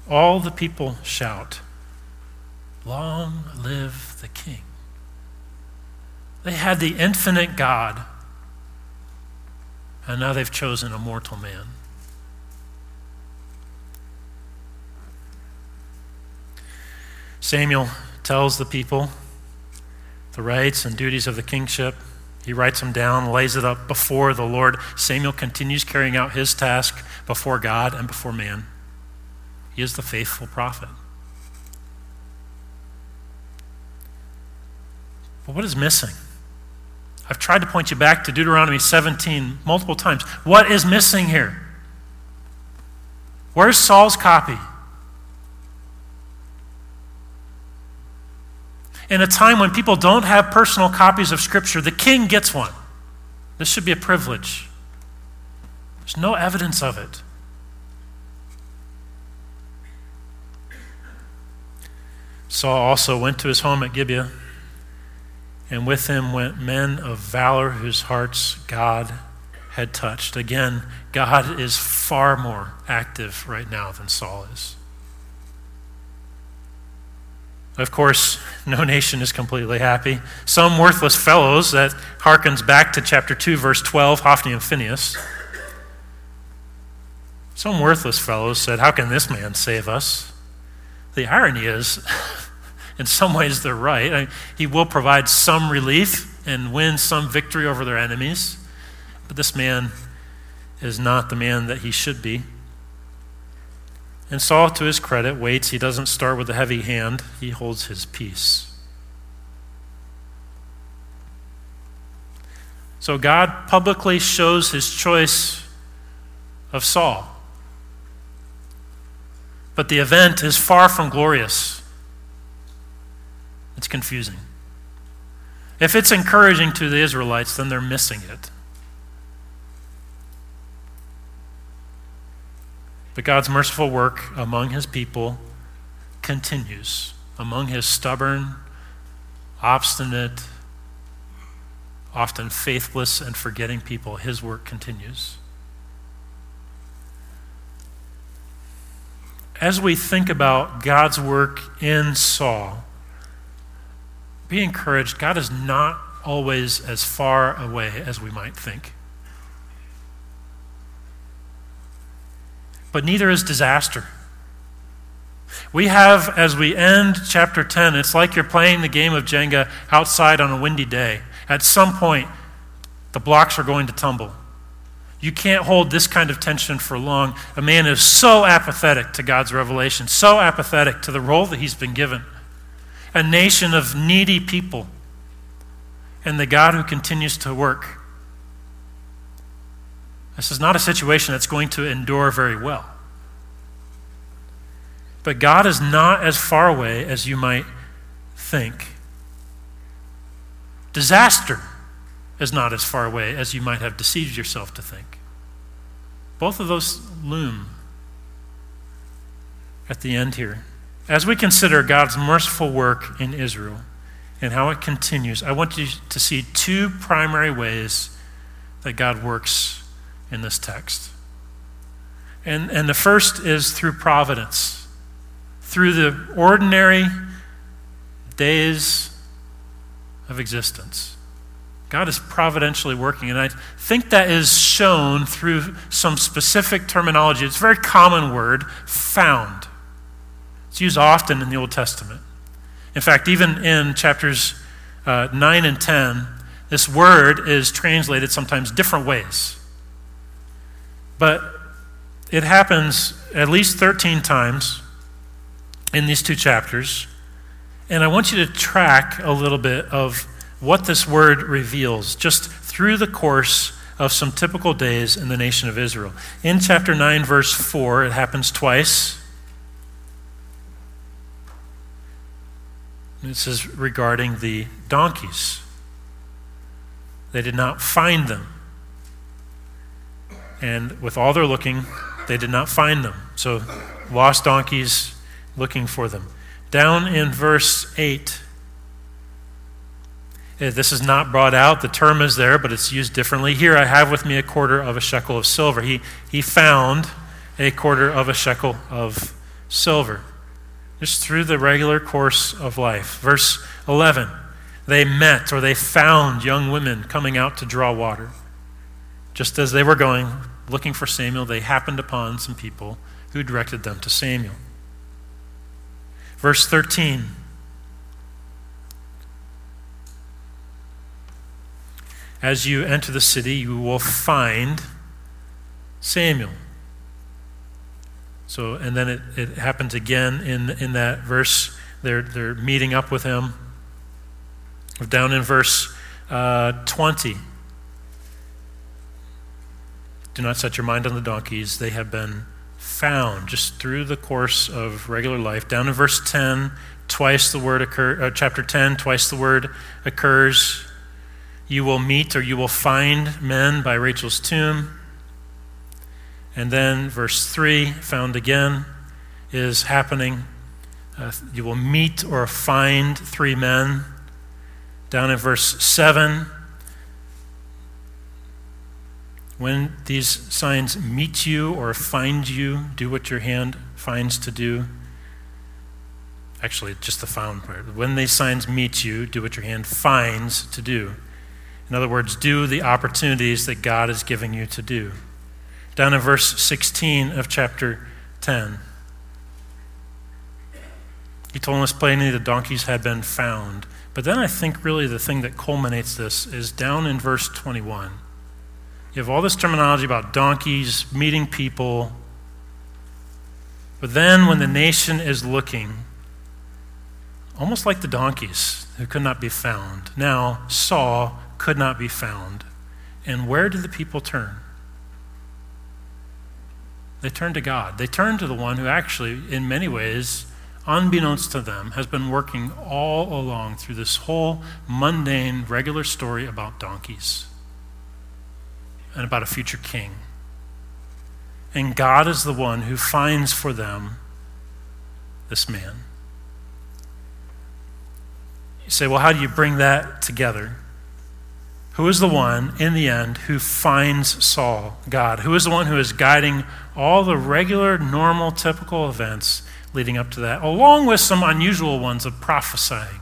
All the people shout. Long live the King. They had the infinite God, and now they've chosen a mortal man. Samuel tells the people the rights and duties of the kingship. He writes them down, lays it up before the Lord. Samuel continues carrying out his task before God and before man. He is the faithful prophet. But what is missing? I've tried to point you back to Deuteronomy 17 multiple times. What is missing here? Where's Saul's copy? In a time when people don't have personal copies of Scripture, the king gets one. This should be a privilege. There's no evidence of it. Saul also went to his home at Gibeah, and with him went men of valor whose hearts God had touched. Again, God is far more active right now than Saul is. Of course, no nation is completely happy. Some worthless fellows, that harkens back to chapter 2, verse 12, Hophni and Phinehas. Some worthless fellows said, How can this man save us? The irony is, in some ways, they're right. I, he will provide some relief and win some victory over their enemies. But this man is not the man that he should be. And Saul, to his credit, waits. He doesn't start with a heavy hand, he holds his peace. So God publicly shows his choice of Saul. But the event is far from glorious. It's confusing. If it's encouraging to the Israelites, then they're missing it. But God's merciful work among his people continues. Among his stubborn, obstinate, often faithless and forgetting people, his work continues. As we think about God's work in Saul, be encouraged. God is not always as far away as we might think. but neither is disaster. We have, as we end chapter 10, it's like you're playing the game of Jenga outside on a windy day. At some point, the blocks are going to tumble. You can't hold this kind of tension for long. A man is so apathetic to God's revelation, so apathetic to the role that he's been given. A nation of needy people, and the God who continues to work. This is not a situation that's going to endure very well. But God is not as far away as you might think. Disaster is not as far away as you might have deceived yourself to think. Both of those loom at the end here. As we consider God's merciful work in Israel and how it continues, I want you to see two primary ways that God works in this text. And, and the first is through providence, through the ordinary days of existence. God is providentially working, and I think that is shown through some specific terminology. It's a very common word, found. It's used often in the Old Testament. In fact, even in chapters uh, 9 and 10, this word is translated sometimes different ways. But it happens at least 13 times in these two chapters. And I want you to track a little bit of what this word reveals just through the course of some typical days in the nation of Israel. In chapter 9, verse 4, it happens twice. This is regarding the donkeys. They did not find them. And with all their looking, they did not find them. So, lost donkeys looking for them. Down in verse 8, eh, this is not brought out. The term is there, but it's used differently. Here I have with me a quarter of a shekel of silver. He, he found a quarter of a shekel of silver, just through the regular course of life. Verse 11 they met or they found young women coming out to draw water. Just as they were going, looking for Samuel, they happened upon some people who directed them to Samuel. Verse 13. As you enter the city, you will find Samuel. So, and then it, it happens again in, in that verse. They're, they're meeting up with him. Down in verse uh, 20. Do not set your mind on the donkeys, they have been found just through the course of regular life. Down in verse 10, twice the word occur, uh, chapter 10, twice the word occurs. You will meet or you will find men by Rachel's tomb. And then verse 3, found again, is happening. Uh, you will meet or find three men. Down in verse 7, when these signs meet you or find you, do what your hand finds to do. Actually, just the found part. When these signs meet you, do what your hand finds to do. In other words, do the opportunities that God is giving you to do. Down in verse 16 of chapter 10, he told us plainly the donkeys had been found. But then I think really the thing that culminates this is down in verse 21. You have all this terminology about donkeys, meeting people. But then when the nation is looking, almost like the donkeys who could not be found, now Saul could not be found. And where did the people turn? They turn to God. They turn to the one who actually, in many ways, unbeknownst to them, has been working all along through this whole mundane, regular story about donkeys and about a future king. And God is the one who finds for them this man. You say, well, how do you bring that together? Who is the one, in the end, who finds Saul, God? Who is the one who is guiding all the regular, normal, typical events leading up to that, along with some unusual ones of prophesying?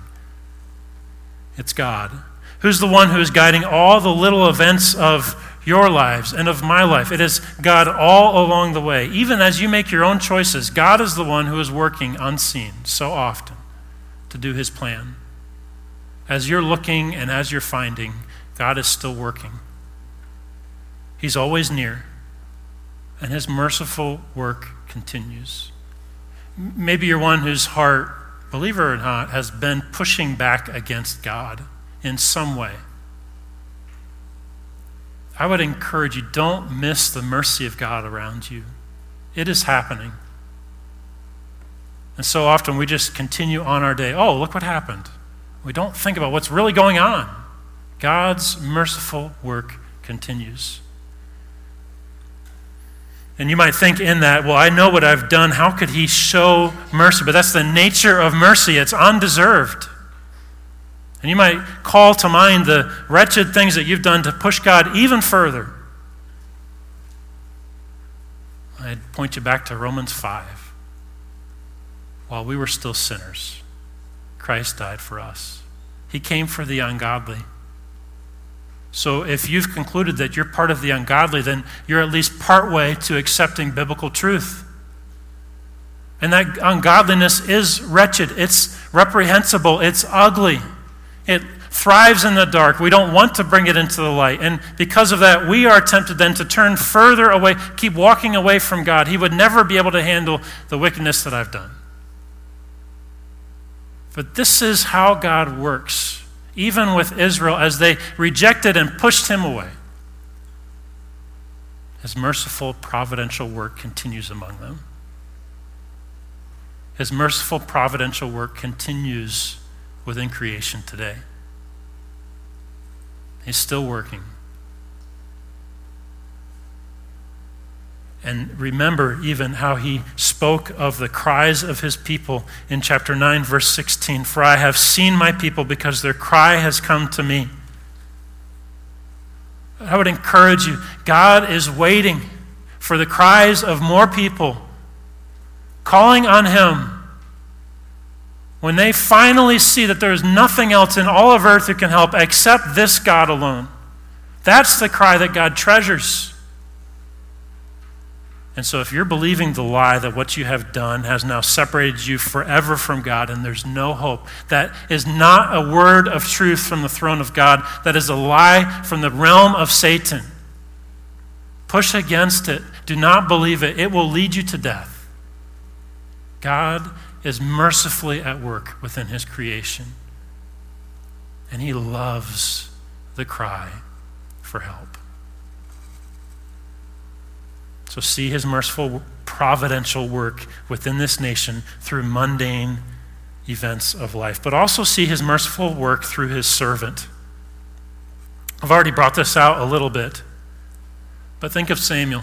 It's God. Who's the one who is guiding all the little events of your lives and of my life? It is God all along the way. Even as you make your own choices, God is the one who is working unseen so often to do his plan. As you're looking and as you're finding, God is still working. He's always near, and His merciful work continues. Maybe you're one whose heart, believer or not, has been pushing back against God in some way. I would encourage you don't miss the mercy of God around you. It is happening. And so often we just continue on our day. Oh, look what happened. We don't think about what's really going on. God's merciful work continues. And you might think in that, well, I know what I've done. How could He show mercy? But that's the nature of mercy, it's undeserved. And you might call to mind the wretched things that you've done to push God even further. I'd point you back to Romans 5. While we were still sinners, Christ died for us. He came for the ungodly. So if you've concluded that you're part of the ungodly, then you're at least part way to accepting biblical truth. And that ungodliness is wretched, it's reprehensible, it's ugly. It thrives in the dark. We don't want to bring it into the light. And because of that, we are tempted then to turn further away, keep walking away from God. He would never be able to handle the wickedness that I've done. But this is how God works even with Israel, as they rejected and pushed him away. His merciful, providential work continues among them. His merciful, providential work continues within creation today. He's still working. And remember even how he spoke of the cries of his people in chapter 9, verse 16 For I have seen my people because their cry has come to me. I would encourage you God is waiting for the cries of more people, calling on him. When they finally see that there is nothing else in all of earth who can help except this God alone. That's the cry that God treasures. And so, if you're believing the lie that what you have done has now separated you forever from God and there's no hope, that is not a word of truth from the throne of God. That is a lie from the realm of Satan. Push against it. Do not believe it. It will lead you to death. God is mercifully at work within his creation, and he loves the cry for help. So see his merciful, providential work within this nation through mundane events of life, but also see his merciful work through his servant. I've already brought this out a little bit, but think of Samuel.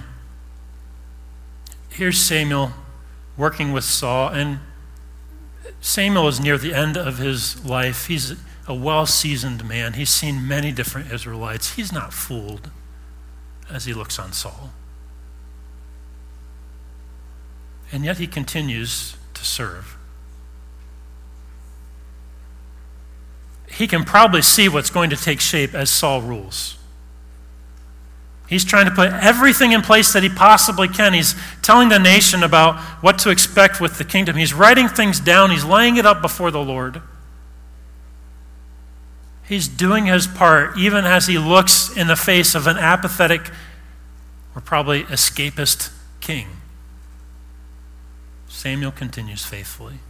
Here's Samuel working with Saul, and Samuel is near the end of his life. He's a well seasoned man, he's seen many different Israelites. He's not fooled as he looks on Saul. And yet he continues to serve. He can probably see what's going to take shape as Saul rules. He's trying to put everything in place that he possibly can. He's telling the nation about what to expect with the kingdom. He's writing things down, he's laying it up before the Lord. He's doing his part, even as he looks in the face of an apathetic or probably escapist king. Samuel continues faithfully.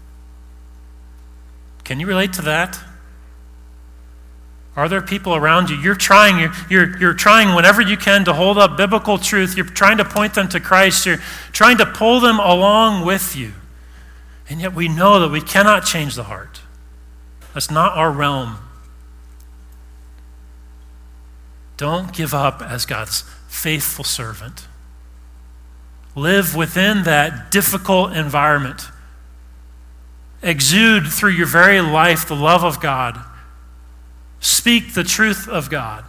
Can you relate to that? Are there people around you? You're trying, you're, you're, you're trying whenever you can to hold up biblical truth. You're trying to point them to Christ. You're trying to pull them along with you. And yet we know that we cannot change the heart. That's not our realm. Don't give up as God's faithful servant. Live within that difficult environment. Exude through your very life the love of God. Speak the truth of God.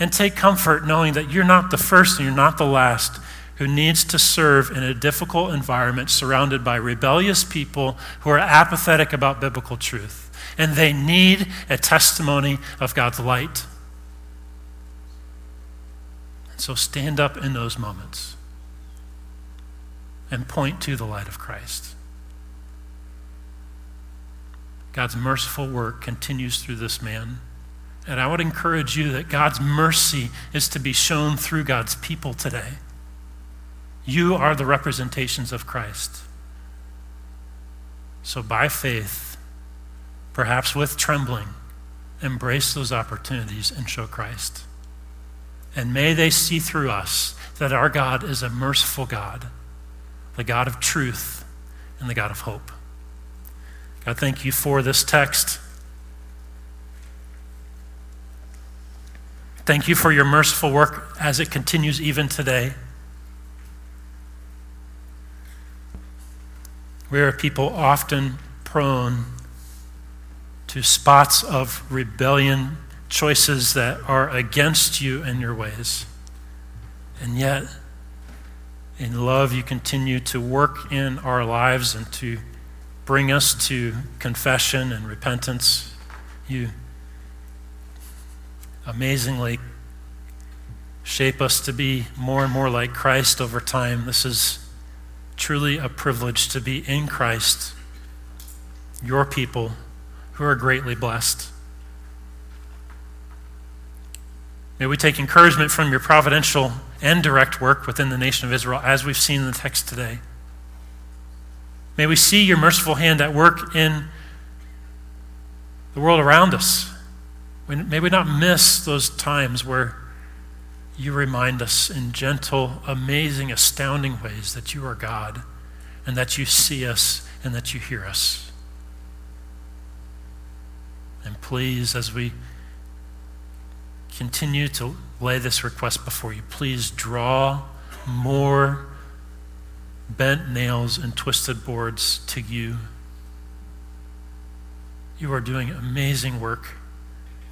And take comfort knowing that you're not the first and you're not the last who needs to serve in a difficult environment surrounded by rebellious people who are apathetic about biblical truth. And they need a testimony of God's light. So stand up in those moments and point to the light of Christ. God's merciful work continues through this man. And I would encourage you that God's mercy is to be shown through God's people today. You are the representations of Christ. So, by faith, perhaps with trembling, embrace those opportunities and show Christ. And may they see through us that our God is a merciful God the God of truth, and the God of hope. God, thank you for this text. Thank you for your merciful work as it continues even today. We are people often prone to spots of rebellion, choices that are against you and your ways. And yet, in love, you continue to work in our lives and to bring us to confession and repentance. You amazingly shape us to be more and more like Christ over time. This is truly a privilege to be in Christ, your people who are greatly blessed. May we take encouragement from your providential and direct work within the nation of Israel, as we've seen in the text today. May we see your merciful hand at work in the world around us. May we not miss those times where you remind us in gentle, amazing, astounding ways that you are God and that you see us and that you hear us. And please, as we continue to lay this request before you. Please draw more bent nails and twisted boards to you. You are doing amazing work.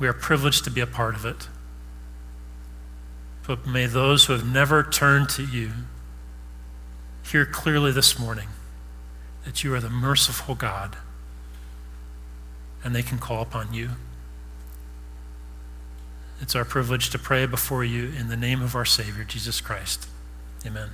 We are privileged to be a part of it. But may those who have never turned to you hear clearly this morning that you are the merciful God and they can call upon you. It's our privilege to pray before you in the name of our Savior, Jesus Christ. Amen.